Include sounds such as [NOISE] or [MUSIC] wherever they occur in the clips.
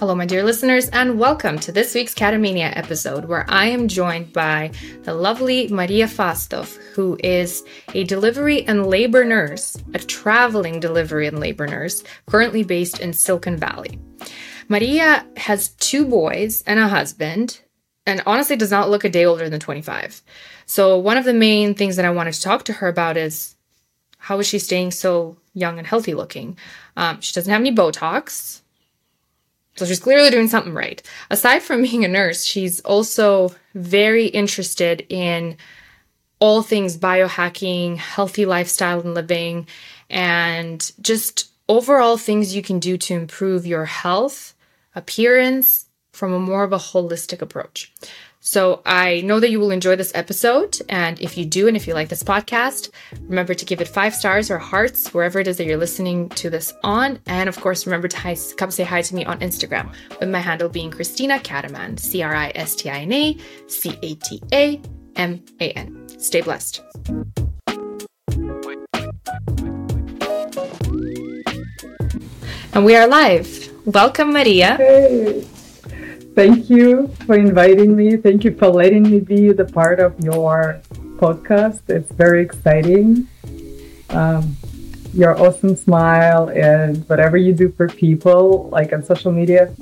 Hello, my dear listeners, and welcome to this week's Catamania episode, where I am joined by the lovely Maria Fastov, who is a delivery and labor nurse, a traveling delivery and labor nurse, currently based in Silicon Valley. Maria has two boys and a husband, and honestly does not look a day older than 25. So, one of the main things that I wanted to talk to her about is how is she staying so young and healthy looking? Um, she doesn't have any Botox. So she's clearly doing something right. Aside from being a nurse, she's also very interested in all things biohacking, healthy lifestyle and living, and just overall things you can do to improve your health, appearance from a more of a holistic approach. So I know that you will enjoy this episode. And if you do, and if you like this podcast, remember to give it five stars or hearts wherever it is that you're listening to this on. And of course, remember to hi- come say hi to me on Instagram with my handle being Christina Cataman, C R I S T I N A C A T A M A N. Stay blessed. And we are live. Welcome, Maria. Hey. Thank you for inviting me. Thank you for letting me be the part of your podcast. It's very exciting. Um, your awesome smile and whatever you do for people, like on social media,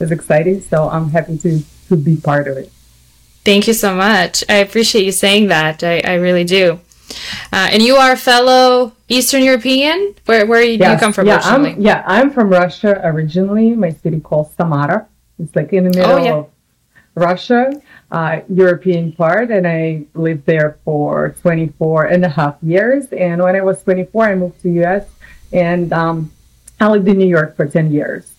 is exciting. So I'm happy to, to be part of it. Thank you so much. I appreciate you saying that. I, I really do. Uh, and you are a fellow Eastern European? Where, where yes. do you come from yeah, originally? I'm, yeah, I'm from Russia originally. My city called Samara. It's like in the middle oh, yeah. of Russia, uh, European part, and I lived there for 24 and a half years. And when I was 24, I moved to US, and um, I lived in New York for 10 years.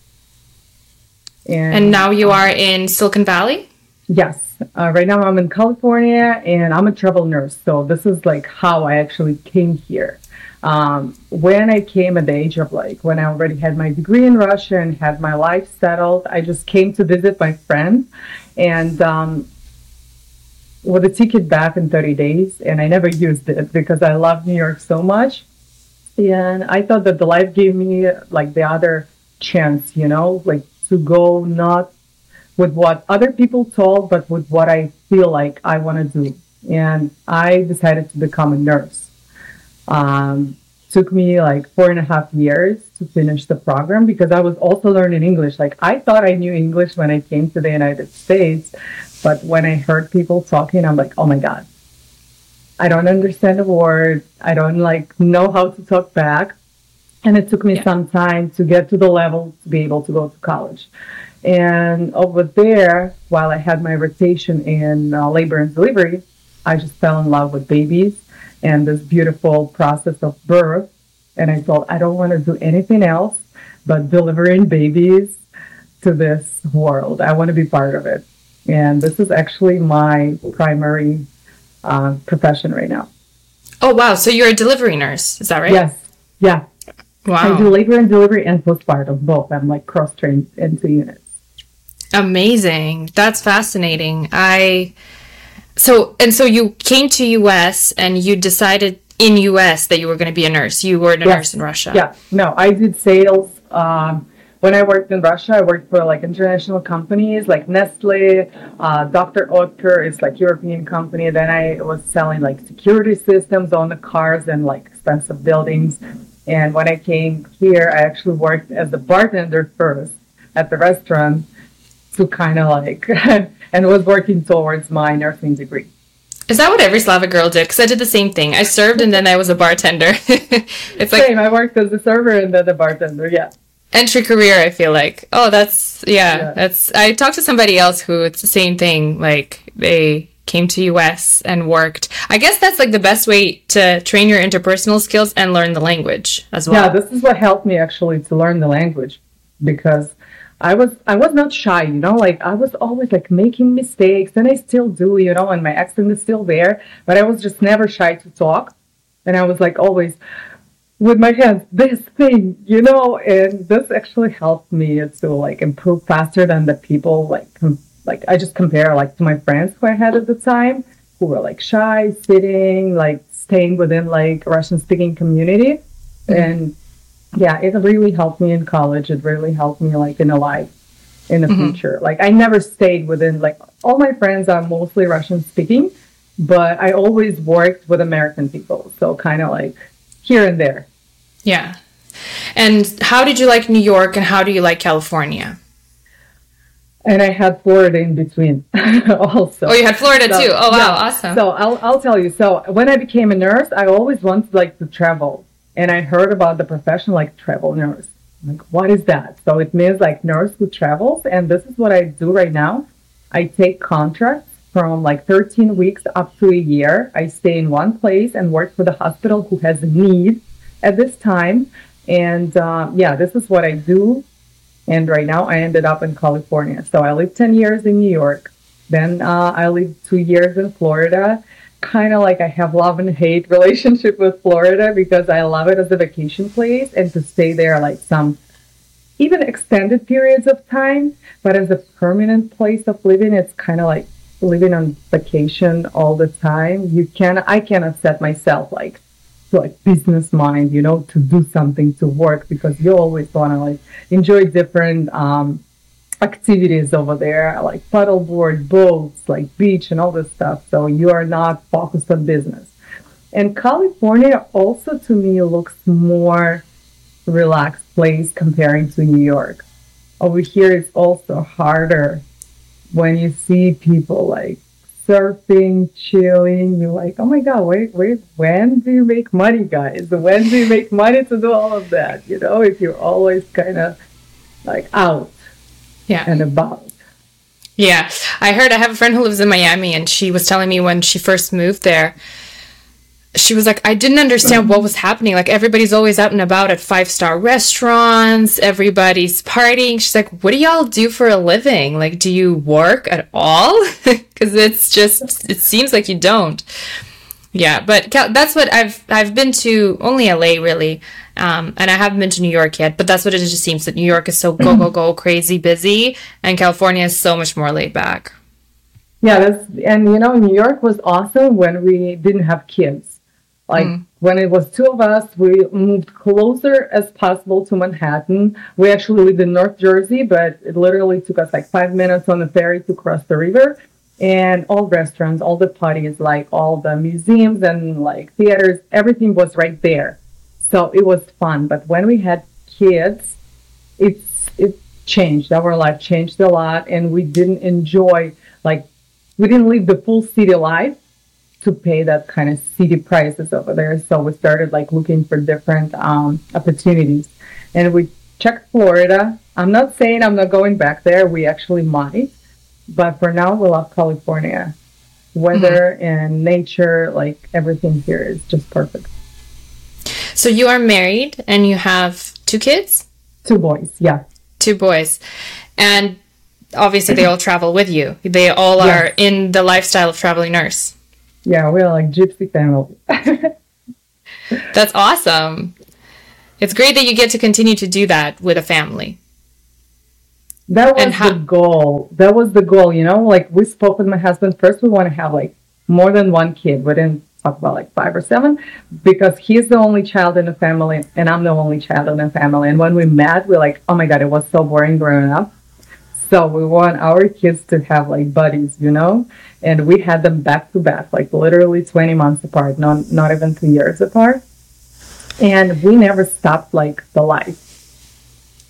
And, and now you are in Silicon Valley? Yes. Uh, right now I'm in California, and I'm a travel nurse. So this is like how I actually came here. Um, when I came at the age of like when I already had my degree in Russia and had my life settled, I just came to visit my friend and um, with a ticket back in 30 days. And I never used it because I love New York so much. And I thought that the life gave me like the other chance, you know, like to go not with what other people told, but with what I feel like I want to do. And I decided to become a nurse. Um, took me like four and a half years to finish the program because I was also learning English. Like I thought I knew English when I came to the United States, but when I heard people talking, I'm like, oh my God, I don't understand a word. I don't like know how to talk back. And it took me yeah. some time to get to the level to be able to go to college. And over there, while I had my rotation in uh, labor and delivery, I just fell in love with babies and this beautiful process of birth. And I thought, I don't want to do anything else but delivering babies to this world. I want to be part of it. And this is actually my primary uh, profession right now. Oh, wow. So you're a delivery nurse. Is that right? Yes. Yeah. Wow. I do labor and delivery and postpartum, both. I'm like cross trained into units. Amazing. That's fascinating. I so and so you came to US and you decided in US that you were going to be a nurse. You were a yes. nurse in Russia. Yeah. No, I did sales. Um, when I worked in Russia, I worked for like international companies like Nestle, uh, Dr. Oetker is like European company. Then I was selling like security systems on the cars and like expensive buildings. And when I came here, I actually worked as a bartender first at the restaurant to kind of like [LAUGHS] and was working towards my nursing degree. Is that what every Slavic girl did? Because I did the same thing. I served and then I was a bartender. [LAUGHS] it's like same. I worked as a server and then a bartender. Yeah. Entry career. I feel like. Oh, that's yeah, yeah. That's. I talked to somebody else who it's the same thing. Like they came to US and worked. I guess that's like the best way to train your interpersonal skills and learn the language as well. Yeah, this is what helped me actually to learn the language because I was I was not shy, you know, like I was always like making mistakes and I still do, you know, and my accent is still there, but I was just never shy to talk. And I was like always with my hands, this thing, you know, and this actually helped me to like improve faster than the people like com- like I just compare like to my friends who I had at the time who were like shy, sitting, like staying within like Russian speaking community. Mm-hmm. And yeah, it really helped me in college. It really helped me like in a life. in the mm-hmm. future. Like I never stayed within like all my friends are mostly Russian speaking, but I always worked with American people. So kind of like here and there. Yeah. And how did you like New York and how do you like California? And I had Florida in between [LAUGHS] also. Oh, you had Florida so, too. Oh, wow, yeah. awesome. So I'll, I'll tell you. So when I became a nurse, I always wanted like to travel. And I heard about the profession like travel nurse. Like, what is that? So it means like nurse who travels. And this is what I do right now. I take contracts from like 13 weeks up to a year. I stay in one place and work for the hospital who has a need at this time. And uh, yeah, this is what I do. And right now I ended up in California. So I lived 10 years in New York. Then uh, I lived two years in Florida. Kind of like I have love and hate [LAUGHS] relationship with Florida because I love it as a vacation place and to stay there like some even extended periods of time. But as a permanent place of living, it's kind of like living on vacation all the time. You can I cannot set myself like like business mind, you know, to do something to work because you always want to like enjoy different um, activities over there, like paddleboard, boats, like beach and all this stuff. So you are not focused on business. And California also to me looks more relaxed place comparing to New York. Over here it's also harder when you see people like surfing, chilling. You're like, oh my God, wait, wait, when do you make money, guys? When do you make money to do all of that? You know, if you're always kind of like out yeah. and about. Yeah. I heard I have a friend who lives in Miami and she was telling me when she first moved there, she was like, I didn't understand what was happening. Like everybody's always out and about at five star restaurants, everybody's partying. She's like, What do y'all do for a living? Like, do you work at all? [LAUGHS] Because it's just, it seems like you don't. Yeah, but that's what I've I've been to only LA really, um, and I haven't been to New York yet. But that's what it just seems that New York is so go go go crazy busy, and California is so much more laid back. Yeah, that's and you know New York was awesome when we didn't have kids like mm. when it was two of us, we moved closer as possible to Manhattan. We actually lived in North Jersey, but it literally took us like five minutes on the ferry to cross the river. And all restaurants, all the parties, like all the museums and like theaters, everything was right there. So it was fun. But when we had kids, it's it changed. Our life changed a lot, and we didn't enjoy like we didn't live the full city life to pay that kind of city prices over there. So we started like looking for different um, opportunities, and we checked Florida. I'm not saying I'm not going back there. We actually might, but for now we love California. Weather mm-hmm. and nature, like everything here is just perfect. So you are married and you have two kids? Two boys, yeah. Two boys. And obviously they all travel with you. They all yes. are in the lifestyle of traveling nurse. Yeah, we're like gypsy family. [LAUGHS] That's awesome. It's great that you get to continue to do that with a family. That was the goal. That was the goal, you know? Like we spoke with my husband. First we want to have like more than one kid. Didn't talk about like five or seven because he's the only child in the family and I'm the only child in the family. And when we met, we're like, oh my God, it was so boring growing up. So we want our kids to have like buddies, you know? And we had them back to back, like literally 20 months apart, not, not even two years apart. And we never stopped like the life.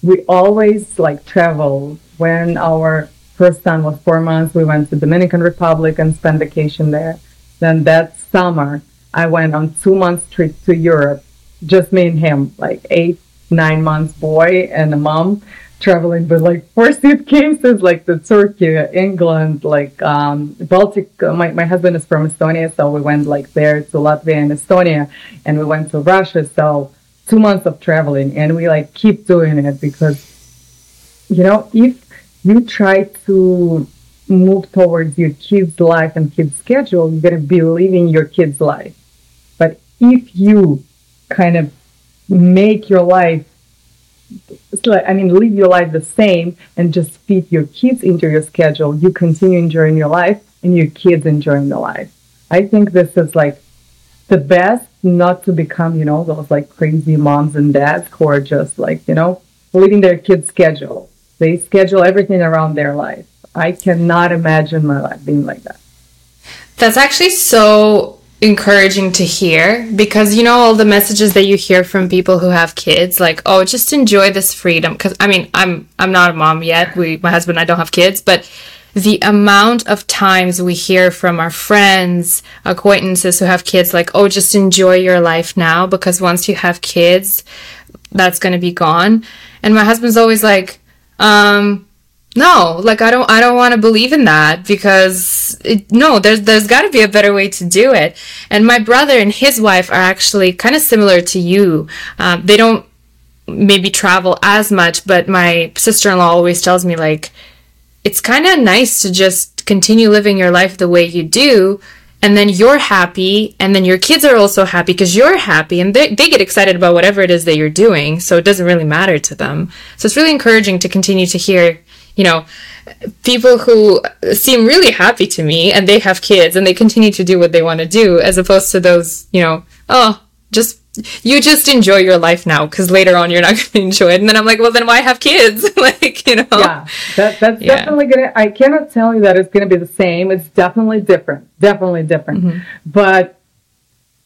We always like traveled. When our first son was four months, we went to Dominican Republic and spent vacation there. Then that summer, I went on two months trip to Europe, just me and him, like eight, nine months boy and a mom traveling with like four [LAUGHS] suitcases, like the Turkey, England, like um, Baltic. Uh, my my husband is from Estonia, so we went like there to Latvia and Estonia, and we went to Russia. So two months of traveling, and we like keep doing it because, you know, if you try to move towards your kid's life and kid's schedule, you're gonna be living your kid's life. But if you kind of make your life I mean, live your life the same and just fit your kids into your schedule. You continue enjoying your life and your kids enjoying the life. I think this is like the best not to become, you know, those like crazy moms and dads who are just like, you know, living their kids' schedule. They schedule everything around their life. I cannot imagine my life being like that. That's actually so encouraging to hear because you know all the messages that you hear from people who have kids like oh just enjoy this freedom. Cuz I mean I'm I'm not a mom yet. We my husband and I don't have kids but the amount of times we hear from our friends acquaintances who have kids like oh just enjoy your life now because once you have kids that's going to be gone. And my husband's always like um no like i don't i don't want to believe in that because it, no there's there's got to be a better way to do it. And my brother and his wife are actually kind of similar to you. Um, they don't maybe travel as much but my sister-in-law always tells me like it's kind of nice to just continue living your life the way you do and then you're happy and then your kids are also happy because you're happy and they, they get excited about whatever it is that you're doing so it doesn't really matter to them. So it's really encouraging to continue to hear you know, people who seem really happy to me and they have kids and they continue to do what they want to do as opposed to those, you know, oh, just you just enjoy your life now because later on you're not [LAUGHS] going to enjoy it. And then I'm like, well, then why have kids? [LAUGHS] like, you know? Yeah, that, that's yeah. definitely going to, I cannot tell you that it's going to be the same. It's definitely different, definitely different. Mm-hmm. But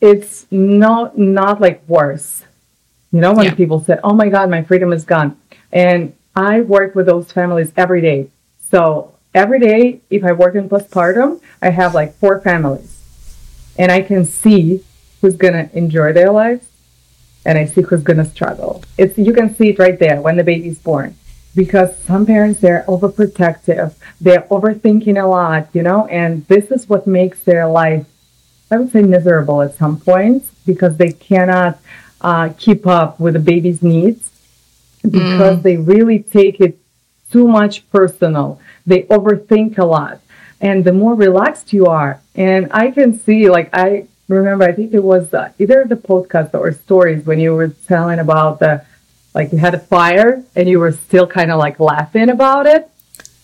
it's not, not like worse. You know, when yeah. people said, oh my God, my freedom is gone. And I work with those families every day. So every day, if I work in postpartum, I have like four families. And I can see who's going to enjoy their lives and I see who's going to struggle. It's you can see it right there when the baby's born. Because some parents they're overprotective, they're overthinking a lot, you know, and this is what makes their life, I would say, miserable at some points because they cannot uh, keep up with the baby's needs because mm. they really take it too much personal. They overthink a lot. And the more relaxed you are, and I can see, like, I remember, I think it was uh, either the podcast or stories when you were telling about the, like, you had a fire and you were still kind of like laughing about it.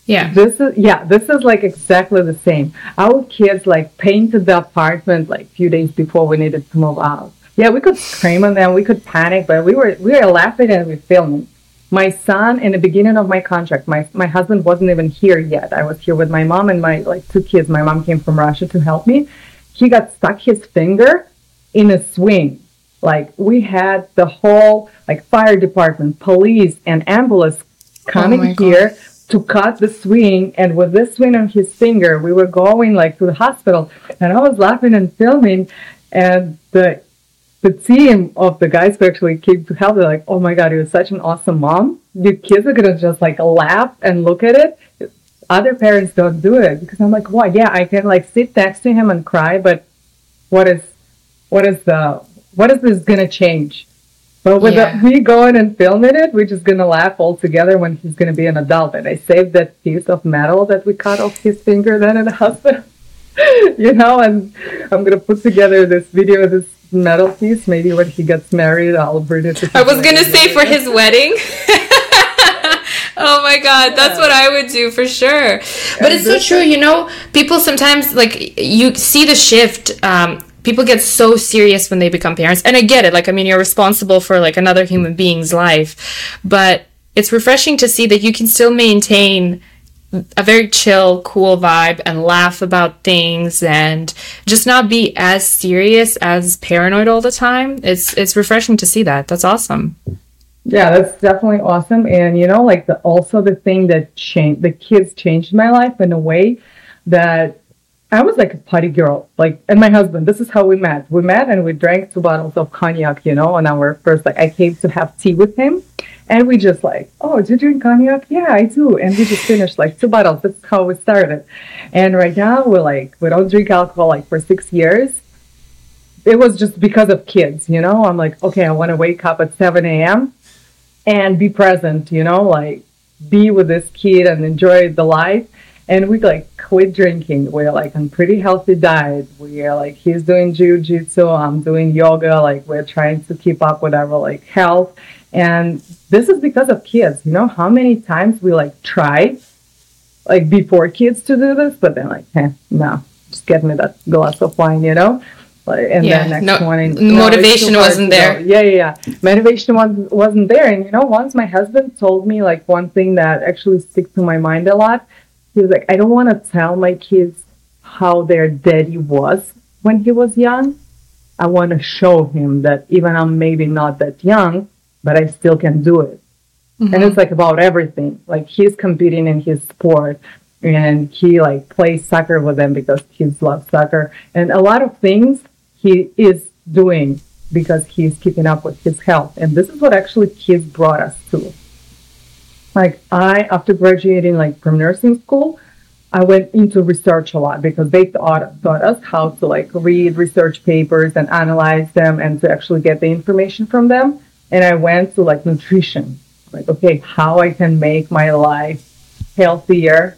Yeah. This is, yeah, this is like exactly the same. Our kids like painted the apartment like a few days before we needed to move out yeah, we could scream and then we could panic, but we were we were laughing and we filming. My son, in the beginning of my contract, my my husband wasn't even here yet. I was here with my mom and my like two kids. My mom came from Russia to help me. He got stuck his finger in a swing. Like we had the whole like fire department, police, and ambulance coming oh here to cut the swing. And with this swing on his finger, we were going like to the hospital. And I was laughing and filming. And the the team of the guys who actually came to help, they're like, oh my God, you're such an awesome mom. Your kids are going to just like laugh and look at it. Other parents don't do it because I'm like, why? Yeah, I can like sit next to him and cry, but what is, what is the, what is this going to change? But with yeah. the, me going and filming it, we're just going to laugh all together when he's going to be an adult. And I saved that piece of metal that we cut off his finger then in the hospital. you know, and I'm going to put together this video, this metal piece. Maybe when he gets married, I'll bring it to I was going to say for his wedding. [LAUGHS] oh my god that's what i would do for sure but it's so true you know people sometimes like you see the shift um, people get so serious when they become parents and i get it like i mean you're responsible for like another human being's life but it's refreshing to see that you can still maintain a very chill, cool vibe and laugh about things and just not be as serious as paranoid all the time. It's it's refreshing to see that. That's awesome. Yeah, that's definitely awesome. And you know, like the also the thing that changed the kids changed my life in a way that I was like a party girl. Like and my husband, this is how we met. We met and we drank two bottles of cognac, you know, on our first like I came to have tea with him and we just like, oh, do you drink cognac? Yeah, I do. And we just finished like two bottles. That's how we started. And right now we're like, we don't drink alcohol like for six years. It was just because of kids, you know? I'm like, okay, I want to wake up at 7 a.m. and be present, you know, like be with this kid and enjoy the life. And we like quit drinking. We're like on pretty healthy diet. We're like, he's doing jujitsu. I'm doing yoga. Like we're trying to keep up with our like health and this is because of kids. You know how many times we like tried, like before kids to do this, but then like, eh, no, just get me that glass of wine, you know? Like, and Yeah, then next no- morning, motivation hard wasn't to go. there. Yeah, yeah, yeah. Motivation wasn't wasn't there. And you know, once my husband told me like one thing that actually sticks to my mind a lot. He was like, I don't want to tell my kids how their daddy was when he was young. I want to show him that even I'm maybe not that young, but I still can do it. Mm-hmm. And it's like about everything. Like he's competing in his sport and he like plays soccer with them because kids love soccer. And a lot of things he is doing because he's keeping up with his health. And this is what actually kids brought us to. Like I, after graduating like from nursing school, I went into research a lot because they taught, taught us how to like read research papers and analyze them and to actually get the information from them. And I went to like nutrition, like, okay, how I can make my life healthier.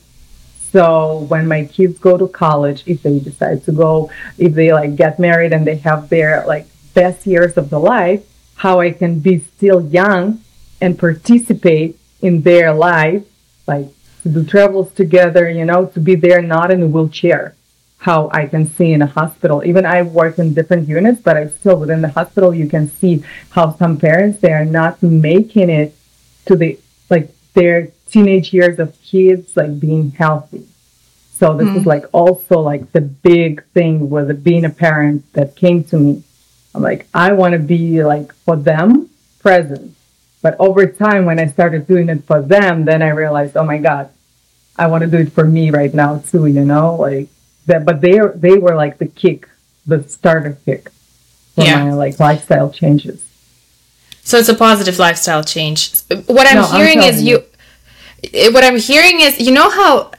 So when my kids go to college, if they decide to go, if they like get married and they have their like best years of the life, how I can be still young and participate in their life, like to do travels together, you know, to be there not in a wheelchair. How I can see in a hospital. Even I work in different units, but I still within the hospital you can see how some parents they are not making it to the like their teenage years of kids like being healthy. So this is mm-hmm. like also like the big thing with being a parent that came to me. I'm like, I want to be like for them present. But over time, when I started doing it for them, then I realized, oh my God, I want to do it for me right now too, you know, like that. But they they were like the kick, the starter kick for Yeah. my like lifestyle changes. So it's a positive lifestyle change. What I'm No, I'm hearing is telling you. eh, What I'm hearing is you know how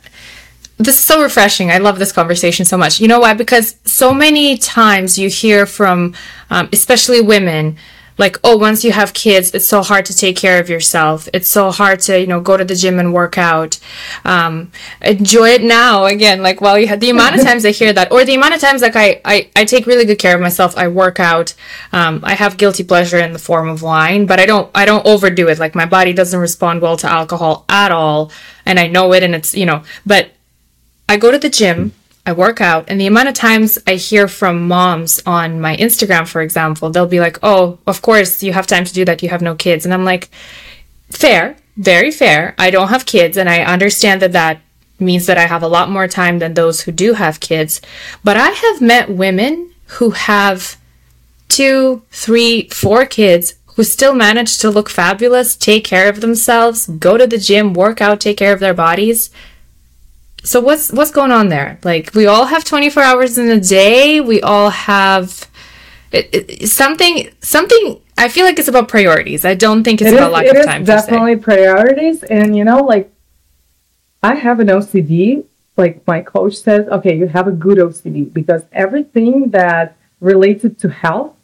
this is so refreshing. I love this conversation so much. You know why? Because so many times you hear from, um, especially women, like, oh, once you have kids, it's so hard to take care of yourself. It's so hard to, you know, go to the gym and work out. Um, enjoy it now. Again, like, well, you had the amount of [LAUGHS] times I hear that, or the amount of times like I, I, I take really good care of myself. I work out. Um, I have guilty pleasure in the form of wine, but I don't, I don't overdo it. Like my body doesn't respond well to alcohol at all. And I know it and it's, you know, but I go to the gym, I work out, and the amount of times I hear from moms on my Instagram, for example, they'll be like, Oh, of course, you have time to do that. You have no kids. And I'm like, Fair, very fair. I don't have kids, and I understand that that means that I have a lot more time than those who do have kids. But I have met women who have two, three, four kids who still manage to look fabulous, take care of themselves, go to the gym, work out, take care of their bodies. So what's what's going on there? Like we all have 24 hours in a day. We all have it, it, something something I feel like it's about priorities. I don't think it's It about is, lack it of time per se. definitely priorities. And you know, like I have an OCD. Like my coach says, okay, you have a good OCD because everything that related to health,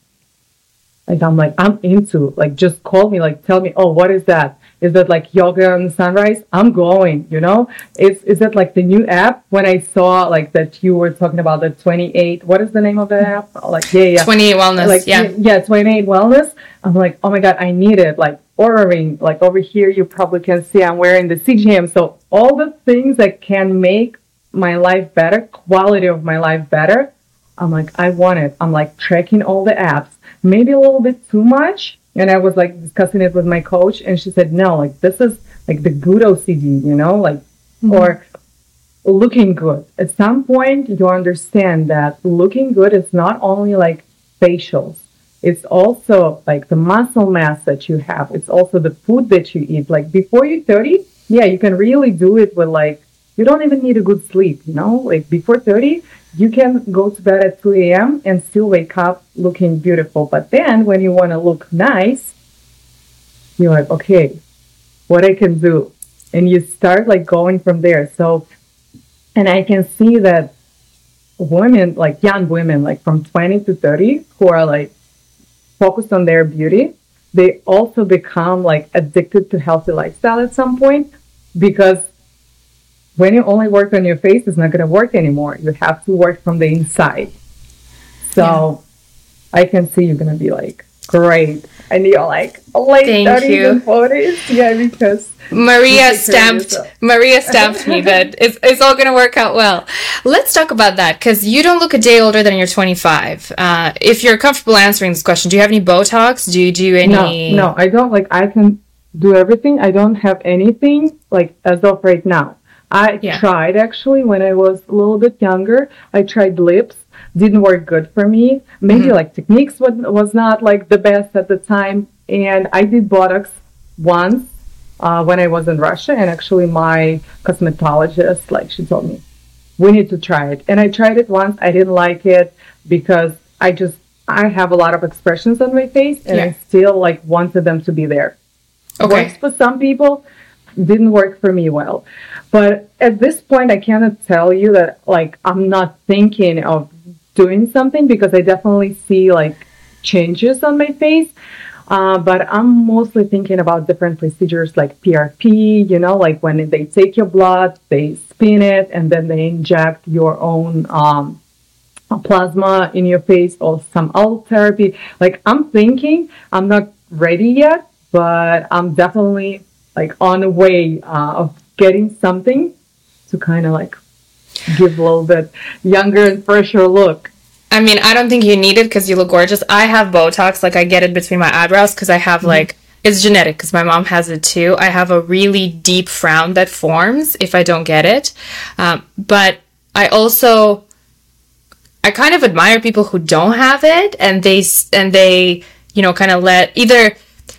like I'm like I'm into. Like just call me, like tell me, oh, what is that? Is that like yoga and sunrise? I'm going. You know, is is that like the new app? When I saw like that you were talking about the 28. What is the name of the app? Oh, like yeah, yeah 28 wellness. like yeah. yeah 28 wellness i'm like oh my god i need it like ordering like over here you probably can see i'm wearing the cgm so all the things that can make my life better quality of my life better i'm like i want it i'm like tracking all the apps maybe a little bit too much and i was like discussing it with my coach and she said no like this is like the good ocd you know like mm-hmm. or looking good. At some point, you understand that looking good is not only like facials, it's also like the muscle mass that you have. It's also the food that you eat. Like before you're 30, yeah, you can really do it with like, you don't even need a good sleep, you know? Like before 30, you can go to bed at 2 a.m. and still wake up looking beautiful. But then when you want to look nice, you're like, okay, what I can do. And you start like going from there. So and I can see that women, like young women, like from 20 to 30, who are like focused on their beauty, they also become like addicted to healthy lifestyle at some point because when you only work on your face, it's not going to work anymore. You have to work from the inside. So I can see you're going to be like, great. And you're like late Thank 30s you. and 40s. Yeah, because Maria You take care of stamped. Maria stamped me that [LAUGHS] it's, it's all going to work out well. Let's talk about that because you don't look a day older than you're 25. Uh, if you're comfortable answering this question, do you have any Botox? Do you do any? no, no, I don't like. I can do everything. I don't have anything like as of right now. I Yeah. tried actually when I was a little bit younger. I tried lips. Didn't work good for me. Maybe Mhm. like techniques was, was not like the best at the time. And I did Botox once uh, when I was in Russia. And actually, my cosmetologist, like, she told me, we need to try it. And I tried it once. I didn't like it because I just, I have a lot of expressions on my face and Yeah. I still like wanted them to be there. Okay. Works for some people, didn't work for me well. But at this point, I cannot tell you that like I'm not thinking of doing something because I definitely see like changes on my face. Uh, but I'm mostly thinking about different procedures like PRP, you know, like when they take your blood, they spin it, and then they inject your own um, plasma in your face or some old therapy. Like I'm thinking, I'm not ready yet, but I'm definitely like on the way uh, of getting something to kind of like give a little bit younger and fresher look. I mean, I don't think you need it because you look gorgeous. I have Botox, like I get it between my eyebrows because I have like it's genetic because my mom has it too. I have a really deep frown that forms if I don't get it, um, but I also I kind of admire people who don't have it and they and they you know kind of let either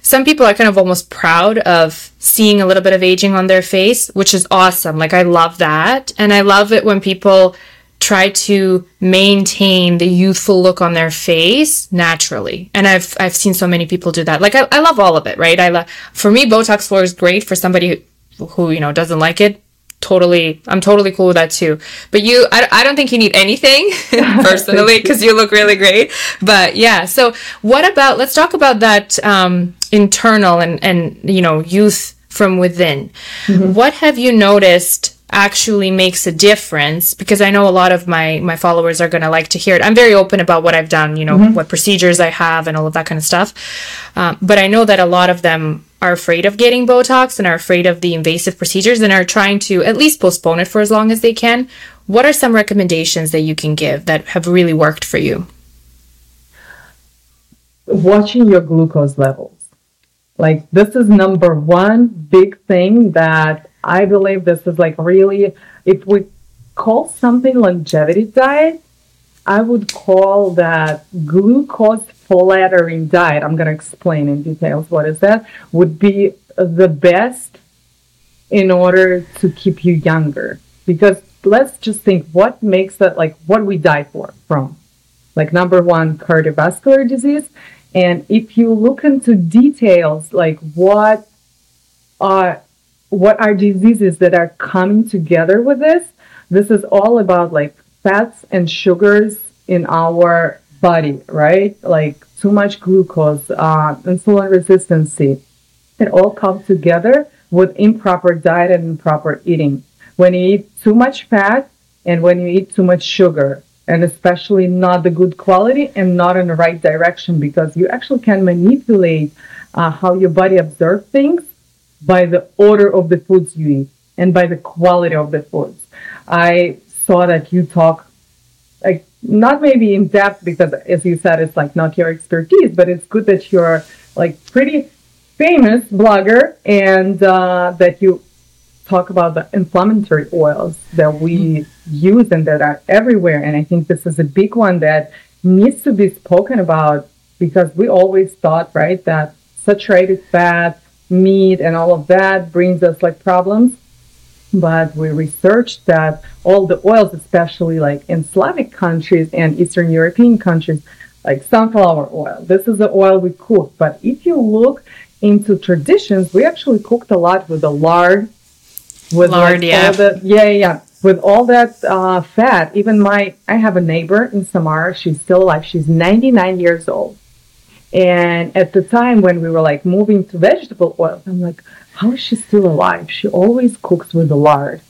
some people are kind of almost proud of seeing a little bit of aging on their face, which is awesome. Like I love that. And I love it when people try to maintain the youthful look on their face naturally. And I've I've seen so many people do that. Like I, I love all of it, right? I love for me Botox floor is great for somebody who, who you know doesn't like it. Totally, I'm totally cool with that too. But you, I, I don't think you need anything [LAUGHS] personally [LAUGHS] because you look really great. But yeah, so what about? Let's talk about that um, internal and and you know youth from within. What have you noticed actually makes a difference? Because I know a lot of my my followers are gonna like to hear it. I'm very open about what I've done. You know what procedures I have and all of that kind of stuff. Um, but I know that a lot of them are afraid of getting Botox and are afraid of the invasive procedures and are trying to at least postpone it for as long as they can. What are some recommendations that you can give that have really worked for you? Watching your glucose levels. Like this is number one big thing that I believe this is like really, if we call something longevity diet, I would call that glucose flattering diet. I'm to explain in details what is that. Would be the best in order to keep you younger. Because let's just think what makes that like what we die for from. Like number one, cardiovascular disease. And if you look into details, like what are what are diseases that are coming together with this, this is all about like fats and sugars in our body, right? Like too much glucose, uh, insulin resistance. It all comes together with improper diet and improper eating. When you eat too much fat and when you eat too much sugar, and especially not the good quality and not in the right direction because you actually can manipulate uh, how your body absorbs things by the order of the foods you eat and by the quality of the foods. I saw that you talk like not maybe in depth because as you said it's like not your expertise, but it's good that you're like pretty famous blogger and uh, that you talk about the inflammatory oils that we use and that are everywhere. And I think this is a big one that needs to be spoken about because we always thought, right, that saturated fat, meat, and all of that brings us like problems. But we researched that all the oils, especially like in Slavic countries and Eastern European countries, like sunflower oil, this is the oil we cook. But if you look into traditions, we actually cooked a lot with the lard, with Lard, like yeah. all the yeah yeah with all that uh, fat. Even my I have a neighbor in Samara. She's still alive. She's 99 years old. And at the time when we were like moving to vegetable oils, I'm like, how is she still alive? She always cooks with the lard.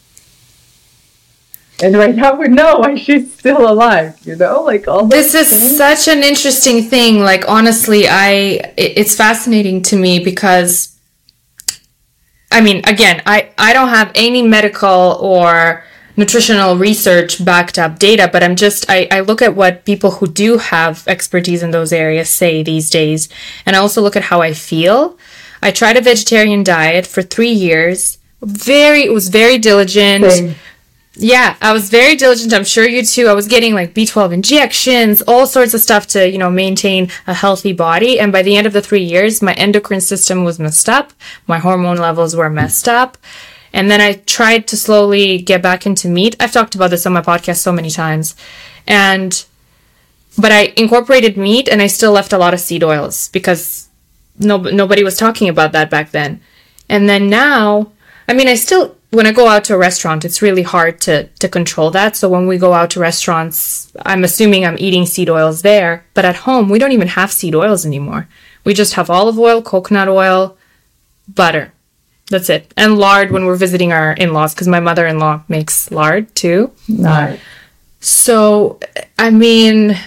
And right now we know why she's still alive, you know? Like all This is things. such an interesting thing. Like honestly, I it- it's fascinating to me because I mean, again, I I don't have any medical or nutritional research backed up data, but I'm just I, I look at what people who do have expertise in those areas say these days, and I also look at how I feel. I tried a vegetarian diet for three years. Very, it was very diligent. Same. Yeah, I was very diligent. I'm sure you too. I was getting like B12 injections, all sorts of stuff to, you know, maintain a healthy body. And by the end of the three years, my endocrine system was messed up. My hormone levels were messed up. And then I tried to slowly get back into meat. I've talked about this on my podcast so many times. And, but I incorporated meat and I still left a lot of seed oils because no, nobody was talking about that back then. And then now, I mean, I still, when I go out to a restaurant, it's really hard to, to control that. So when we go out to restaurants, I'm assuming I'm eating seed oils there. But at home, we don't even have seed oils anymore. We just have olive oil, coconut oil, butter. That's it. And lard when we're visiting our in laws, because my mother in law makes lard too. Nice. So, I mean,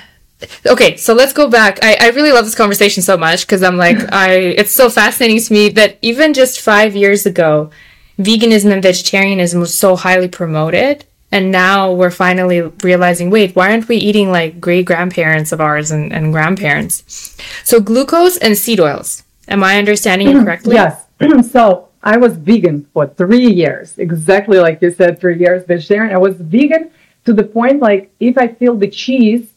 okay, so let's go back. I, I really love this conversation so much because I'm like, [LAUGHS] I, it's so fascinating to me that even just five years ago, veganism and vegetarianism was so highly promoted. And now we're finally realizing, wait, why aren't we eating like great grandparents of ours and, and grandparents? So glucose and seed oils. Am I understanding it [CLEARS THROAT] correctly? Yes. [CLEARS THROAT] so I was vegan for three years, exactly like you said, three years vegetarian. I was vegan to the point like if I feel the cheese,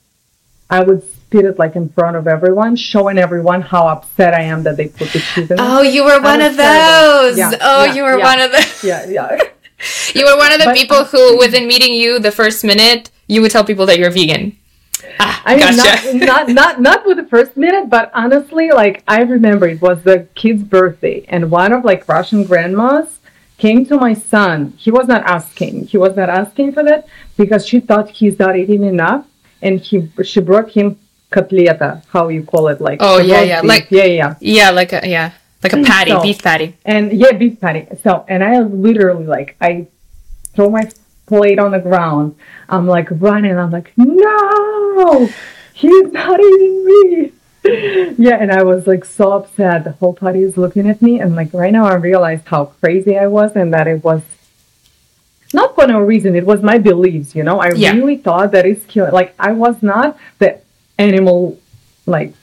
I would it like in front of everyone, showing everyone how upset I am that they put the cheese in. Oh, you were one of those. Yeah, oh, yeah, you were yeah. one of those. [LAUGHS] Yeah, yeah. You were one of the But- people who, within meeting you the first minute, you would tell people that you're vegan. Ah, I mean, gotcha. not, [LAUGHS] not not not with the first minute, but honestly, like I remember it was the kid's birthday, and one of like Russian grandmas came to my son. He was not asking. He was not asking for that because she thought he's not eating enough, and he she brought him kotleta, how you call it, like Oh, yeah, yeah, beef. like- yeah, yeah. yeah, like a yeah, like a patty, So- beef patty. And yeah, beef patty. So, and I literally like, I throw my plate on the ground. I'm like running. I'm like, no, he's not eating me. [LAUGHS] Yeah, and I was like so upset. The whole party is looking at me, and like right now, I realized how crazy I was, and that it was not for no reason. It was my beliefs, you know. I Yeah. really thought that it's killing. Like I was not the animal, like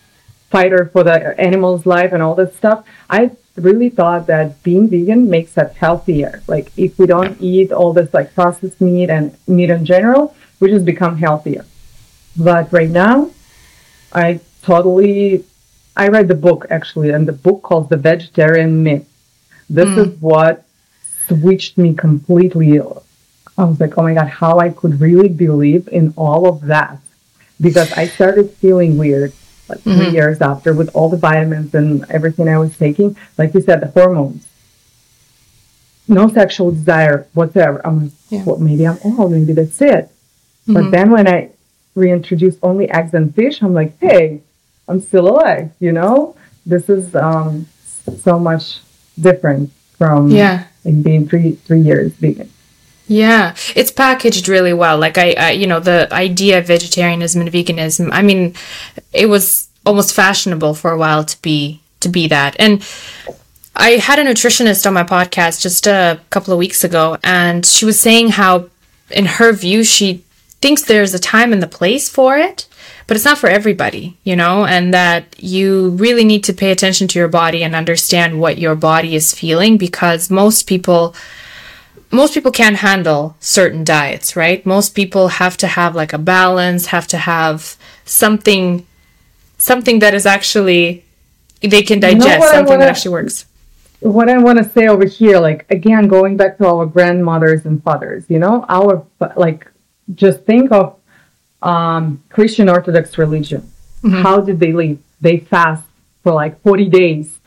fighter for the animal's life and all that stuff. I really thought that being vegan makes us healthier. Like if we don't eat all this like processed meat and meat in general, we just become healthier. But right now, I totally I read the book actually, and the book called The Vegetarian Myth. This hmm. is what switched me completely. I was like, oh my god, how I could really believe in all of that because I started feeling weird like 3 years after with all the vitamins and everything I was taking. Like you said, the hormones. No sexual desire whatsoever. I'm like, Yeah. well, maybe I'm old, maybe that's it. But then when I reintroduced only eggs and fish, I'm like, hey, I'm still alive, you know? This is um, so much different from Yeah. like, being three three years vegan. Yeah, it's packaged really well. Like I, I, you know, the idea of vegetarianism and veganism. I mean, it was almost fashionable for a while to be to be that. And I had a nutritionist on my podcast just a couple of weeks ago, and she was saying how, in her view, she thinks there's a time and the place for it, but it's not for everybody, you know, and that you really need to pay attention to your body and understand what your body is feeling because most people most people can't handle certain diets, right? Most people have to have like a balance, have to have something something that is actually they can digest, what I something that wanna- actually works. what I want to say over here, like again, going back to our grandmothers and fathers, you know, our like, just think of um, Christian Orthodox religion. How did they live? They fast for like forty days,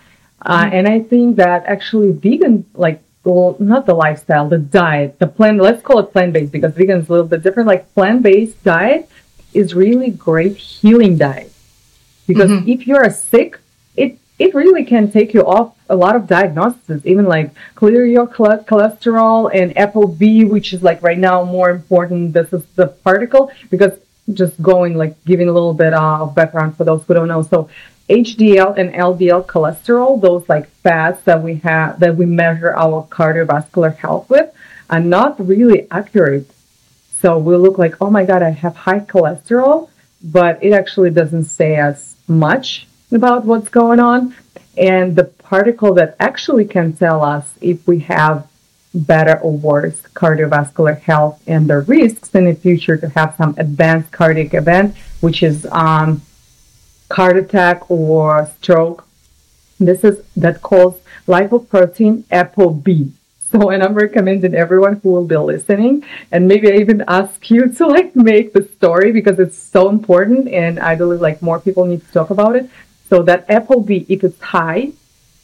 uh, and I think that actually vegan, like, well, not the lifestyle, the diet, the plant. Let's call it plant based because vegan is a little bit different. Like plant based diet is really great healing diet because if you're sick, it it really can take you off a lot of diagnoses, even like clear your cholesterol and ApoB, which is like right now more important. This is the particle because just going like giving a little bit uh, of background for those who don't know. So HDL and LDL cholesterol, those like fats that we have that we measure our cardiovascular health with, are not really accurate. So we look like, oh my god, I have high cholesterol, but it actually doesn't say as much about what's going on. And the particle that actually can tell us if we have better or worse cardiovascular health and the risks in the future to have some advanced cardiac event, which is um, heart attack or stroke. This is that calls lipoprotein ApoB. So, and I'm recommending everyone who will be listening, and maybe I even ask you to like make the story because it's so important, and I believe like more people need to talk about it. So that ApoB, if it's high,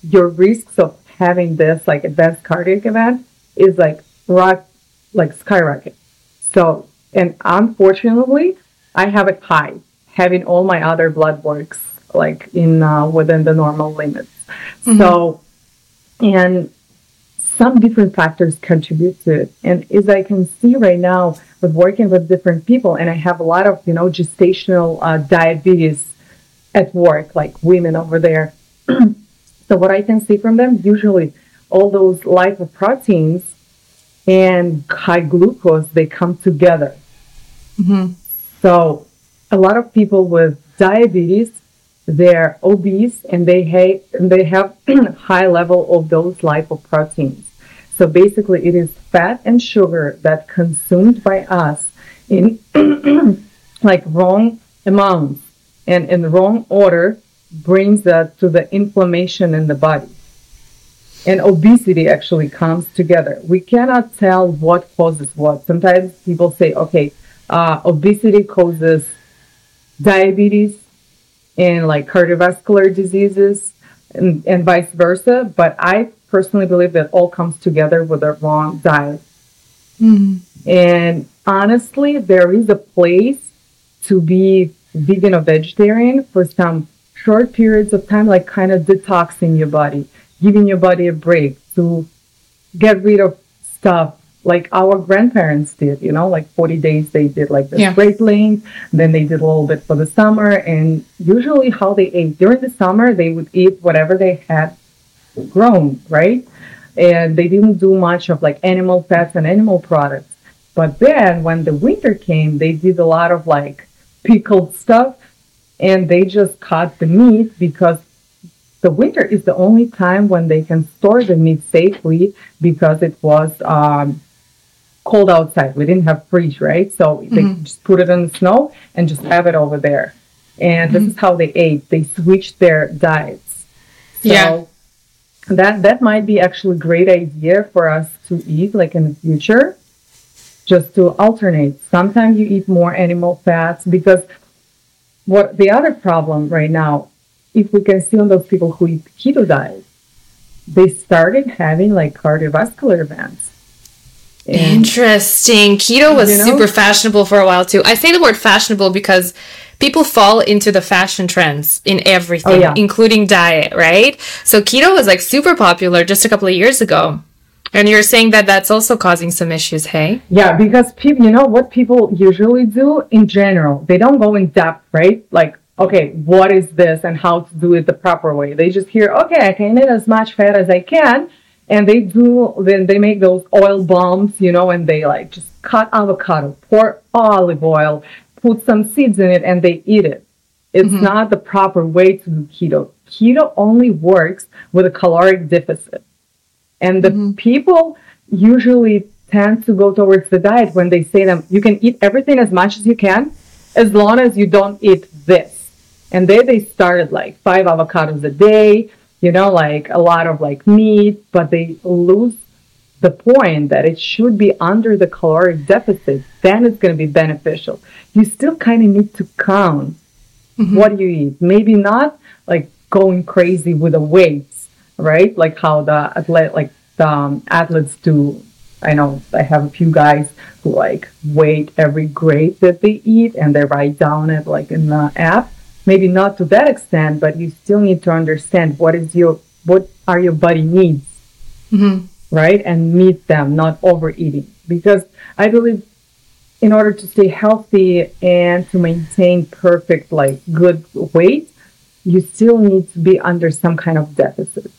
your risks of having this like advanced cardiac event is like rock, like skyrocket. So, and unfortunately, I have it high, having all my other blood works like in uh, within the normal limits. Mm-hmm. So, and some different factors contribute to it. And as I can see right now with working with different people, and I have a lot of, you know, gestational uh, diabetes at work, like women over there. [CLEARS THROAT] so what I can see from them, usually all those lipoproteins and high glucose, they come together. Mm-hmm. So a lot of people with diabetes, they're obese and they, ha- and they have [CLEARS THROAT] high level of those lipoproteins. So basically it is fat and sugar that consumed by us in [CLEARS THROAT] like wrong amounts and in the wrong order brings that to the inflammation in the body. And obesity actually comes together. We cannot tell what causes what. Sometimes people say, okay, uh, obesity causes diabetes and like cardiovascular diseases and, and vice versa. But I personally believe that all comes together with a wrong diet. Mm-hmm. And honestly, there is a place to be vegan or vegetarian for some short periods of time, like kind of detoxing your body, giving your body a break to get rid of stuff like our grandparents did, you know, like 40 days they did like the yeah. Great Lent, then they did a little bit for the summer. And usually how they ate during the summer, they would eat whatever they had grown, right? And they didn't do much of like animal fats and animal products. But then when the winter came, they did a lot of like pickled stuff and they just cut the meat because the winter is the only time when they can store the meat safely because it was um, cold outside. We didn't have fridge, right? So mm-hmm. they just put it in the snow and just have it over there. And mm-hmm. this is how they ate. They switched their diets. So yeah. that that might be actually a great idea for us to eat like in the future just to alternate. Sometimes you eat more animal fats because what the other problem right now, if we can see on those people who eat keto diet, they started having like cardiovascular events. Interesting. Keto was you know? super fashionable for a while too. I say the word fashionable because people fall into the fashion trends in everything, oh, yeah. including diet, right? So keto was like super popular just a couple of years ago. And you're saying that that's also causing some issues, hey? Yeah, because people, you know what people usually do in general? They don't go in depth, right? Like, okay, what is this and how to do it the proper way? They just hear, okay, I can eat as much fat as I can. And they do, then they make those oil bombs, you know, and they like just cut avocado, pour olive oil, put some seeds in it, and they eat it. It's mm-hmm. not the proper way to do keto. Keto only works with a caloric deficit. And the mm-hmm. people usually tend to go towards the diet when they say them, you can eat everything as much as you can, as long as you don't eat this. And there they started like five avocados a day, you know, like a lot of like meat, but they lose the point that it should be under the caloric deficit. Then it's going to be beneficial. You still kind of need to count mm-hmm. what you eat. Maybe not like going crazy with the weights, right? Like how the athlete, like the um, athletes do. I know I have a few guys who like weight every grade that they eat and they write down it like in the app. Maybe not to that extent, but you still need to understand what is your what are your body needs, mm-hmm. right? And meet them, not overeating. Because I believe in order to stay healthy and to maintain perfect, like good weight, you still need to be under some kind of deficit.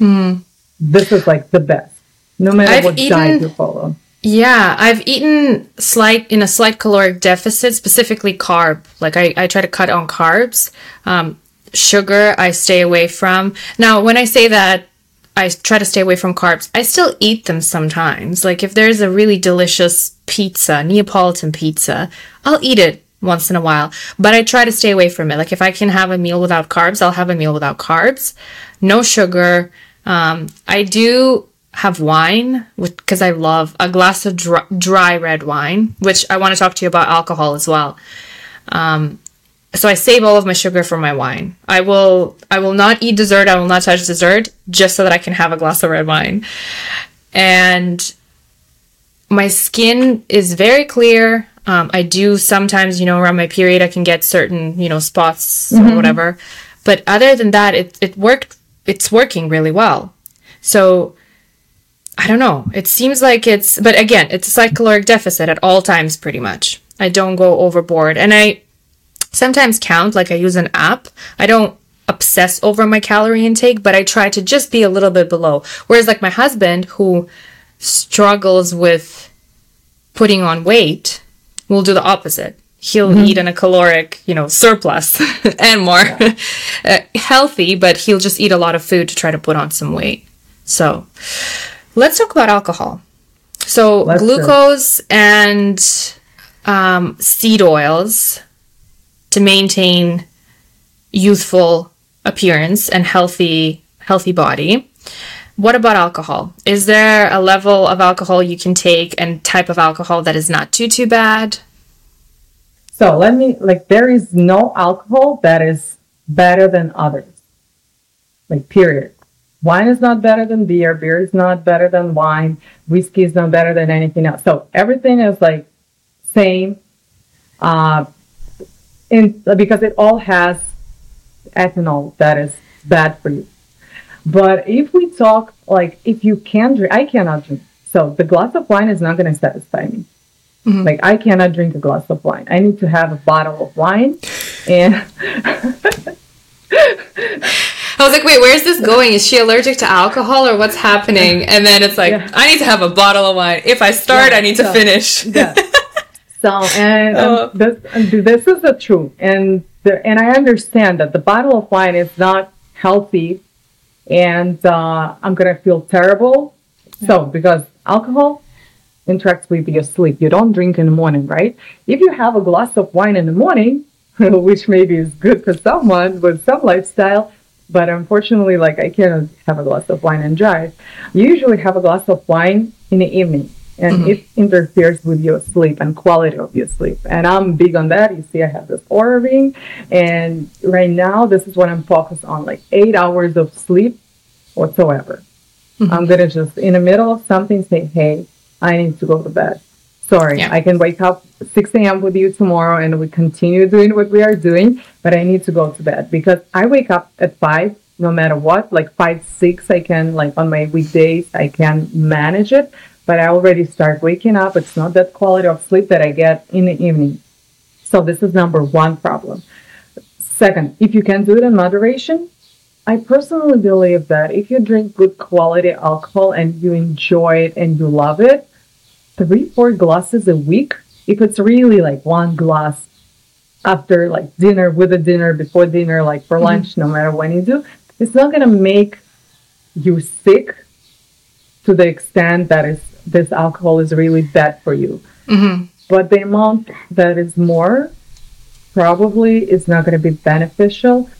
Mm. This is like the best, no matter I've what eaten, diet you follow. Yeah, I've eaten slight in a slight caloric deficit, specifically carb. Like I, I try to cut on carbs. Um, sugar, I stay away from. Now, when I say that I try to stay away from carbs, I still eat them sometimes. Like if there's a really delicious pizza, Neapolitan pizza, I'll eat it once in a while, but I try to stay away from it. Like if I can have a meal without carbs, I'll have a meal without carbs, no sugar. Um, I do have wine because I love a glass of dry, dry, red wine, which I want to talk to you about alcohol as well. Um, so I save all of my sugar for my wine. I will I will not eat dessert. I will not touch dessert just so that I can have a glass of red wine. And my skin is very clear. Um, I do sometimes, you know, around my period, I can get certain, you know, spots mm-hmm. or whatever. But other than that, it, it worked, it's working really well. So I don't know. It seems like it's, but again, it's a caloric deficit at all times, pretty much. I don't go overboard. And I sometimes count, like I use an app. I don't obsess over my calorie intake, but I try to just be a little bit below. Whereas, like my husband, who struggles with putting on weight, will do the opposite. He'll mm-hmm. eat in a caloric, you know, surplus [LAUGHS] and more yeah. [LAUGHS] uh, healthy, but he'll just eat a lot of food to try to put on some weight. So, let's talk about alcohol. So, let's glucose and um, seed oils to maintain youthful appearance and healthy healthy body. What about alcohol? Is there a level of alcohol you can take and type of alcohol that is not too too bad? So let me like there is no alcohol that is better than others. Like period. Wine is not better than beer, beer is not better than wine, whiskey is not better than anything else. So everything is like same. Uh in because it all has ethanol that is bad for you. But if we talk like if you can drink, I cannot drink. So the glass of wine is not going to satisfy me. Mm-hmm. Like I cannot drink a glass of wine. I need to have a bottle of wine, and [LAUGHS] [LAUGHS] I was like, wait, where's this going? Is she allergic to alcohol or what's happening? And then it's like, yeah. I need to have a bottle of wine. If I start, yeah, I need to finish. yeah. [LAUGHS] So, and um, this, this is the truth. And the, and I understand that the bottle of wine is not healthy and uh, I'm going to feel terrible. Yeah. So, because alcohol interacts with your sleep, you don't drink in the morning, right? If you have a glass of wine in the morning, [LAUGHS] which maybe is good for someone with some lifestyle, but unfortunately, like I can't have a glass of wine and drive. You usually have a glass of wine in the evening and mm-hmm. it interferes with your sleep and quality of your sleep. And I'm big on that. You see, I have this Oura ring, and right now this is what I'm focused on, like eight hours of sleep whatsoever. Mm-hmm. I'm gonna just in the middle of something say, "Hey, I need to go to bed." Sorry, yeah. I can wake up 6 a.m. with you tomorrow and we continue doing what we are doing, but I need to go to bed because I wake up at 5 no matter what, like 5, 6, I can, like on my weekdays, I can manage it but I already start waking up. It's not that quality of sleep that I get in the evening. So this is number one problem. Second, if you can do it in moderation, I personally believe that if you drink good quality alcohol and you enjoy it and you love it, three, four glasses a week, if it's really like one glass after like dinner, with a dinner, before dinner, like for mm-hmm. lunch, no matter when you do, it's not going to make you sick to the extent that is this alcohol is really bad for you. Mm-hmm. But the amount that is more probably is not going to be beneficial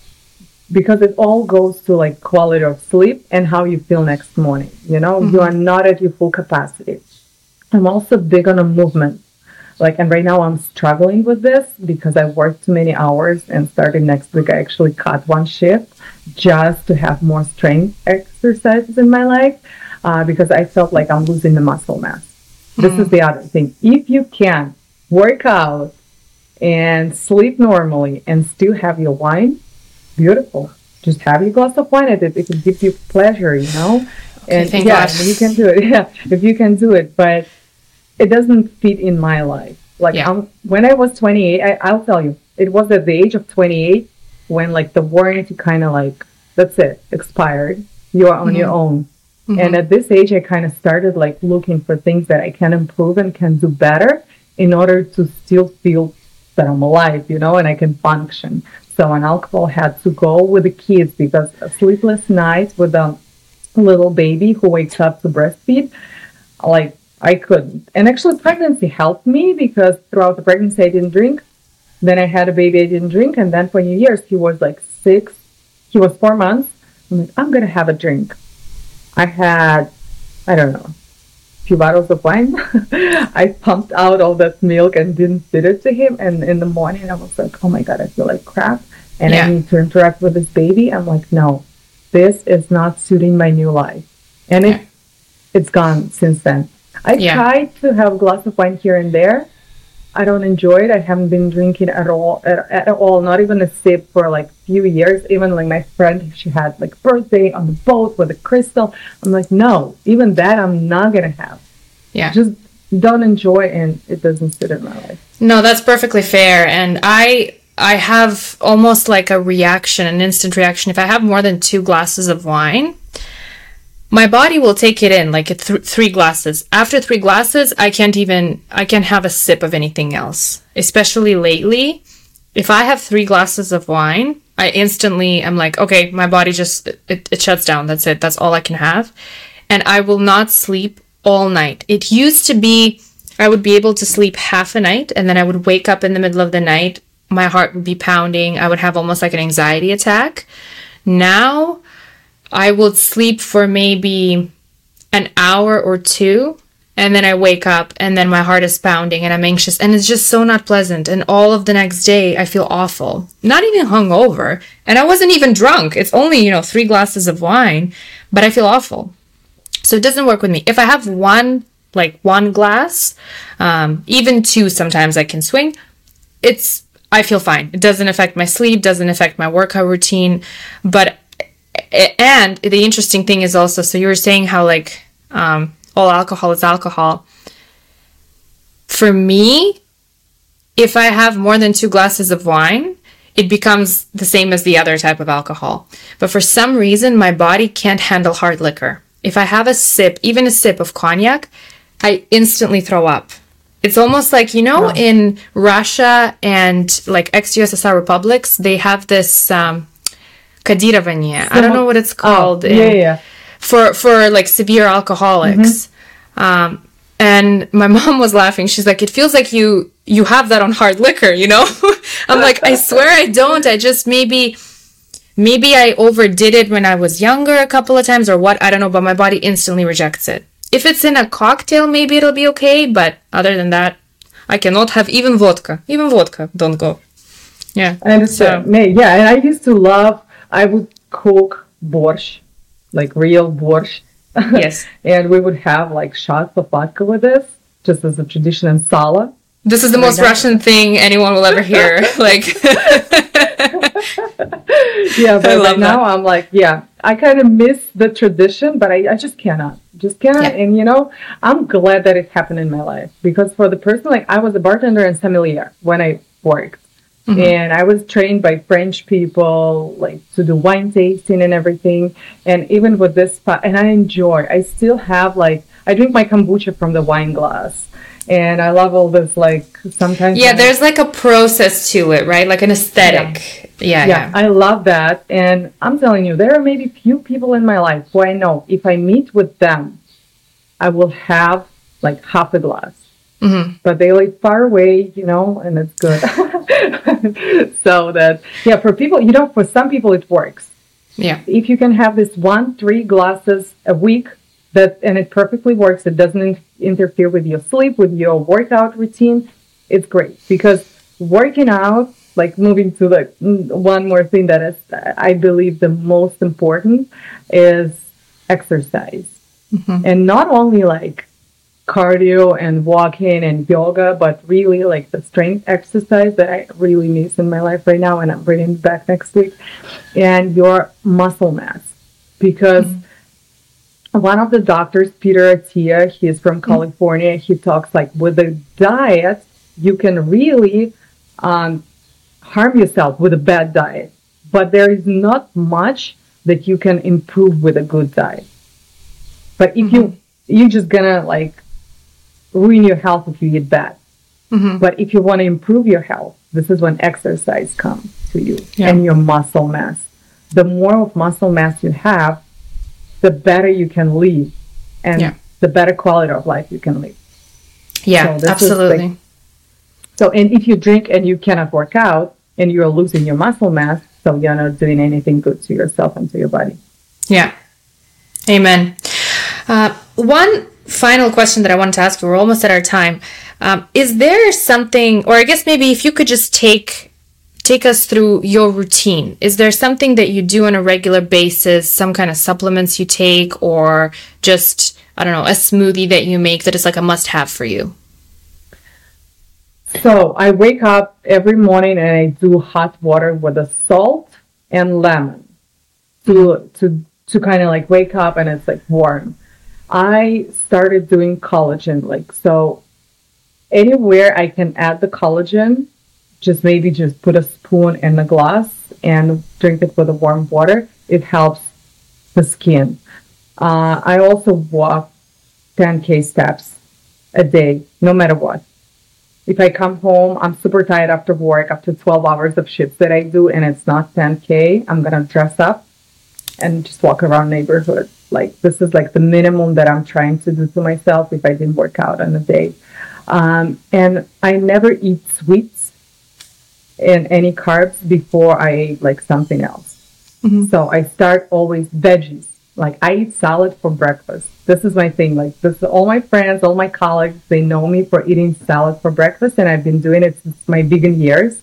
because it all goes to like quality of sleep and how you feel next morning. You know, mm-hmm. you are not at your full capacity. I'm also big on a movement. Like, and right now I'm struggling with this because I work too many hours and starting next week, I actually cut one shift just to have more strength exercises in my life uh, because I felt like I'm losing the muscle mass. This mm. is the other thing. If you can work out and sleep normally and still have your wine, beautiful. Just have your glass of wine. It, it gives you pleasure, you know? Okay, and thank yeah, God. you can do it. [LAUGHS] Yeah, if you can do it, but it doesn't fit in my life. Like Yeah. when I was 28, I, I'll tell you, it was at the age of 28 when like the warranty kind of like that's it expired. You are on your mm-hmm. own. Mm-hmm. And at this age, I kind of started like looking for things that I can improve and can do better in order to still feel that I'm alive, you know, and I can function. So an alcohol had to go with the kids because a sleepless nights with a little baby who wakes up to breastfeed, like I couldn't. And actually, pregnancy helped me because throughout the pregnancy, I didn't drink. Then I had a baby, I didn't drink. And then for New Year's, he was like six, he was four months. I'm like, I'm going to have a drink. I had, I don't know, a few bottles of wine. [LAUGHS] I pumped out all that milk and didn't feed it to him. And in the morning, I was like, oh my God, I feel like crap. And Yeah. I need to interact with this baby. I'm like, no, this is not suiting my new life. And it, it's gone since then. I Yeah. tried to have a glass of wine here and there. I don't enjoy it. I haven't been drinking at all, at, at all, not even a sip for like few years. Even like my friend, she had like birthday on the boat with a crystal. I'm like, no, even that I'm not gonna have. Yeah. Just don't enjoy, and it doesn't fit in my life. No, that's perfectly fair. And I I have almost like a reaction, an instant reaction. If I have more than two glasses of wine, my body will take it in like th- three glasses. After three glasses, I can't even I can't have a sip of anything else. Especially lately, if I have three glasses of wine, I instantly am like, okay, my body just it, it shuts down. That's it. That's all I can have, and I will not sleep all night. It used to be I would be able to sleep half a night, and then I would wake up in the middle of the night. My heart would be pounding. I would have almost like an anxiety attack. Now, I would sleep for maybe an hour or two and then I wake up and then my heart is pounding and I'm anxious and it's just so not pleasant and all of the next day I feel awful. Not even hungover and I wasn't even drunk. It's only, you know, 3 glasses of wine, but I feel awful. So it doesn't work with me. If I have one like one glass, um, even two sometimes I can swing. It's I feel fine. It doesn't affect my sleep, doesn't affect my workout routine, but and the interesting thing is also so you were saying how like um, all alcohol is alcohol. For me, if I have more than two glasses of wine, it becomes the same as the other type of alcohol. But for some reason, my body can't handle hard liquor. If I have a sip, even a sip of cognac, I instantly throw up. It's almost like, you know, in Russia and like ex USSR republics, they have this um, kadirovanie. I don't know what it's called. Oh, yeah, yeah, for for like severe alcoholics. Um, and my [LAUGHS] mom was laughing. She's like, "It feels like you you have that on hard liquor, you know?" [LAUGHS] I'm like, "I swear I don't. I just maybe maybe I overdid it when I was younger a couple of times or what. I don't know, but my body instantly rejects it. If it's in a cocktail, maybe it'll be okay, but other than that, I cannot have even vodka. Even vodka don't go. Yeah. I understand. May- yeah, and I used to love. I would cook borscht, like real borscht, Yes. [LAUGHS] and we would have like shots of vodka with this, just as a tradition and sala. This is the most. Russian thing anyone will ever hear. [LAUGHS] like [LAUGHS] Yeah, but right now I'm like, yeah, I kind of miss the tradition, but I, I just cannot, just cannot. Yeah. And you know, I'm glad that it happened in my life because for the person, like I was a bartender and sommelier when I worked. Mm-hmm. And I was trained by French people, like to do wine tasting and everything. And even with this spot, and I enjoy. I still have like I drink my kombucha from the wine glass, and I love all this. Like sometimes, Yeah, there's like a process to it, right? Like an aesthetic. Yeah, yeah. yeah, I love that. And I'm telling you, there are maybe few people in my life who I know if I meet with them, I will have like half a glass. Mm-hmm. But they live far away, you know, and it's good. [LAUGHS] so that, yeah, for people, you know, for some people it works. Yeah. If you can have this one, three glasses a week, that and it perfectly works. It doesn't in- interfere with your sleep, with your workout routine. It's great because working out, like moving to the mm, one more thing that is, I believe, the most important is exercise, and not only like cardio and walking and yoga, but really like the strength exercise that I really miss in my life right now, and I'm bringing back next week, and your muscle mass. Because mm-hmm. one of the doctors, Peter Attia, he's from mm-hmm. California, he talks like with a diet, you can really um, harm yourself with a bad diet, but there is not much that you can improve with a good diet. But if mm-hmm. you you're just gonna like ruin your health if you eat bad. Mm-hmm. But if you want to improve your health, this is when exercise comes to you yeah. and your muscle mass. The more of muscle mass you have, the better you can live and yeah. the better quality of life you can live. Yeah, so absolutely. Like, so, and if you drink and you cannot work out and you're losing your muscle mass, so you're not doing anything good to yourself and to your body. Yeah. Amen. Uh, one final question that I wanted to ask you, we're almost at our time. Um, is there something, or I guess maybe if you could just take take us through your routine. Is there something that you do on a regular basis, some kind of supplements you take, or just, I don't know, a smoothie that you make that is like a must have for you? So I wake up every morning and I do hot water with a salt and lemon to, to, to kind of like wake up and it's like warm. I started doing collagen. Like, so anywhere I can add the collagen, just maybe just put a spoon in a glass and drink it with a warm water. It helps the skin. Uh, I also walk 10K steps a day, no matter what. If I come home, I'm super tired after work, after 12 hours of shifts that I do, and it's not 10K, I'm to dress up and just walk around neighborhood like this is like the minimum that I'm trying to do to myself if I didn't work out on a day. Um, and I never eat sweets and any carbs before I eat like something else. Mm-hmm. So I start always veggies. Like I eat salad for breakfast. This is my thing. Like this, all my friends, all my colleagues, they know me for eating salad for breakfast, and I've been doing it since my vegan years.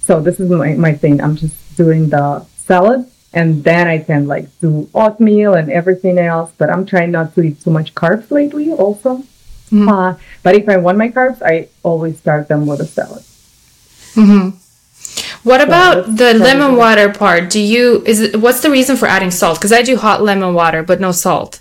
So this is my, my thing. I'm just doing the salad and then I can like do oatmeal and everything else. But I'm trying not to eat too much carbs lately, also. Mm-hmm. Uh, but if I want my carbs, I always start them with a salad. Mm-hmm. What so about the lemon water part? Do you is it, what's the reason for adding salt? Because I do hot lemon water, but no salt.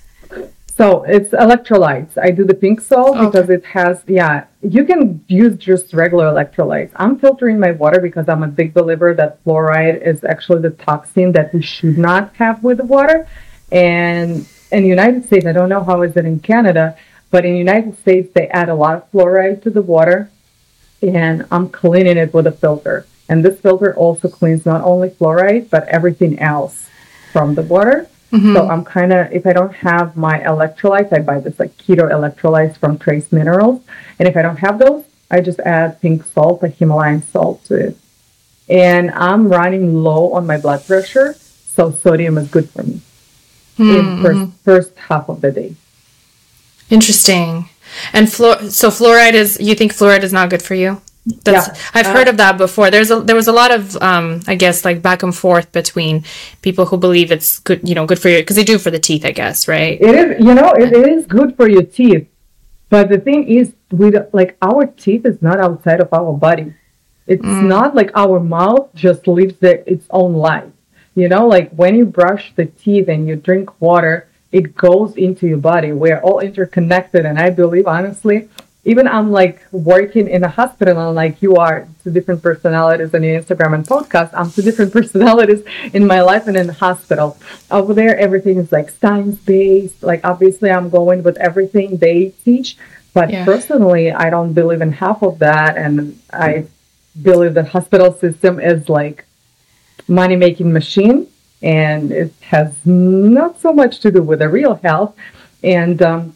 So it's electrolytes. I do the pink salt okay. because it has, yeah, you can use just regular electrolytes. I'm filtering my water because I'm a big believer that fluoride is actually the toxin that we should not have with the water. And in the United States, I don't know how is it in Canada, but in the United States, they add a lot of fluoride to the water and I'm cleaning it with a filter. And this filter also cleans not only fluoride, but everything else from the water. Mm-hmm. So I'm kind of, if I don't have my electrolytes, I buy this like keto electrolytes from Trace Minerals. And if I don't have those, I just add pink salt, like Himalayan salt to it. And I'm running low on my blood pressure, so sodium is good for me mm-hmm. in first, first half of the day. Interesting. And fluor- so fluoride is, you think fluoride is not good for you? That's, yeah. I've heard uh, of that before. There's a there was a lot of um, I guess like back and forth between people who believe it's good, you know, good for you because they do for the teeth, I guess, right? It is, you know, it, it is good for your teeth, but the thing is, with like our teeth is not outside of our body. It's mm. not like our mouth just lives the, its own life. You know, like when you brush the teeth and you drink water, it goes into your body. We're all interconnected, and I believe honestly even I'm like working in a hospital and like you are two different personalities on your Instagram and podcast. I'm two different [LAUGHS] personalities in my life and in the hospital. Over there, everything is like science based. Like obviously I'm going with everything they teach, but yeah. personally, I don't believe in half of that. And I believe the hospital system is like money making machine and it has not so much to do with the real health. And, um,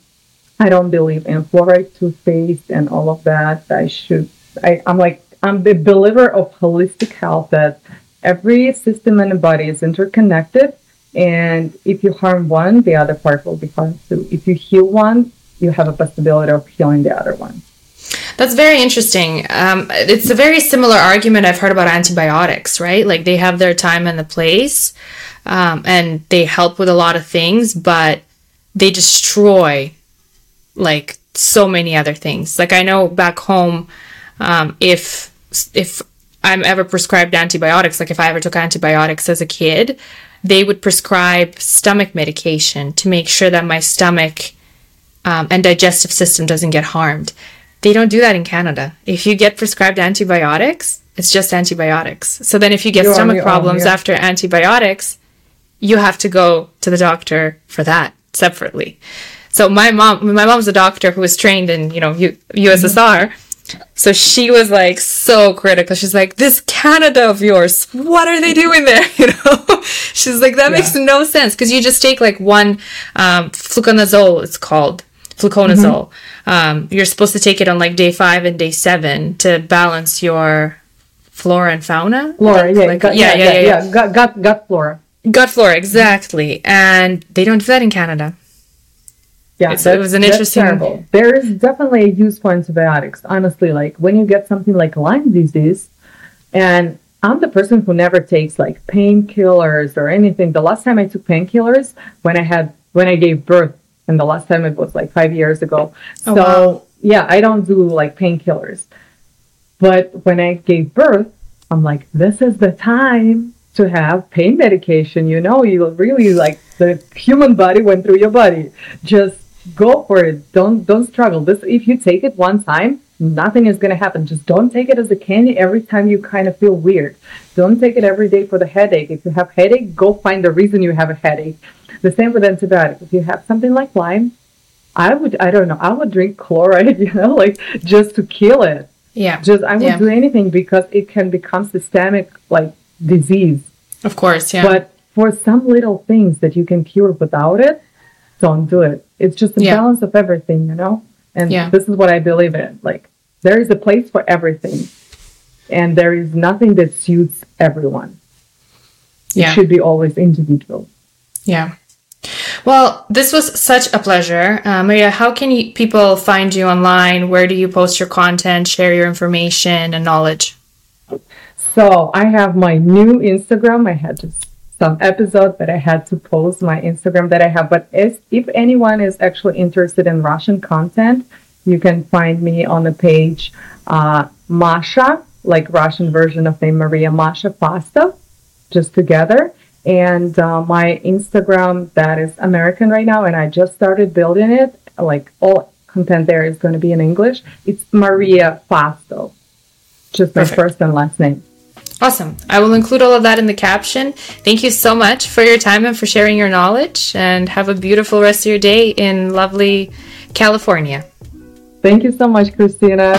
I don't believe in fluoride toothpaste and all of that. I should, I, I'm like, I'm the believer of holistic health that every system in the body is interconnected. And if you harm one, the other part will be harmed too. If you heal one, you have a possibility of healing the other one. That's very interesting. Um, it's a very similar argument I've heard about antibiotics, right? Like they have their time and the place, um, and they help with a lot of things, but they destroy like so many other things. Like I know back home, um, if if I'm ever prescribed antibiotics, like if I ever took antibiotics as a kid, they would prescribe stomach medication to make sure that my stomach um, and digestive system doesn't get harmed. They don't do that in Canada. If you get prescribed antibiotics, it's just antibiotics. So then if you get You're stomach your own, problems yeah. after antibiotics, you have to go to the doctor for that separately. So my mom, my mom's a doctor who was trained in, you know, U- USSR. So she was like so critical. She's like, "This Canada of yours, what are they doing there?" [LAUGHS] You know, she's like, "That makes no sense because you just take like one um, fluconazole, it's called fluconazole. Um, you're supposed to take it on like day five and day seven to balance your flora and fauna. Flora, yeah, Like- gut, yeah, yeah, yeah, yeah. Gut, gut, gut flora. Gut flora, exactly. And they don't do that in Canada. Yeah, It's- it was an interesting- terrible. There is definitely a use for antibiotics. Honestly, like when you get something like Lyme disease, and I'm the person who never takes like painkillers or anything. The last time I took painkillers when I had when I gave birth, and the last time it was like five years ago. Oh, so wow. yeah, I don't do like painkillers. But when I gave birth, I'm like, this is the time to have pain medication. You know, you really like the human body went through your body. Just go for it. Don't don't struggle. This if you take it one time, nothing is gonna happen. Just don't take it as a candy every time you kind of feel weird. Don't take it every day for the headache. If you have headache, go find the reason you have a headache. The same with antibiotics. If you have something like Lyme, I would I don't know, I would drink chloride, [LAUGHS] you know, like just to kill it. Yeah, Just I would Yeah. do anything because it can become systemic like disease. of course. Yeah, But for some little things that you can cure without it, don't do it. It's just a Yeah. balance of everything, you know? And Yeah. this is what I believe in. Like there is a place for everything. And there is nothing that suits everyone. It Yeah. should be always individual. Yeah. Well, this was such a pleasure. Uh, Maria, how can you, people find you online? Where do you post your content, share your information and knowledge? So I have my new Instagram. I had just some episode that I had to post my Instagram that I have. But if, if anyone is actually interested in Russian content, you can find me on the page uh, Masha, like Russian version of name Maria Masha Fastov, just together. And uh, my Instagram that is American right now, and I just started building it. Like all content there is going to be in English. It's Maria Fastov, just my Perfect. first and last name. Awesome. I will include all of that in the caption. Thank you so much for your time and for sharing your knowledge. And have a beautiful rest of your day in lovely California. Thank you so much, Christina.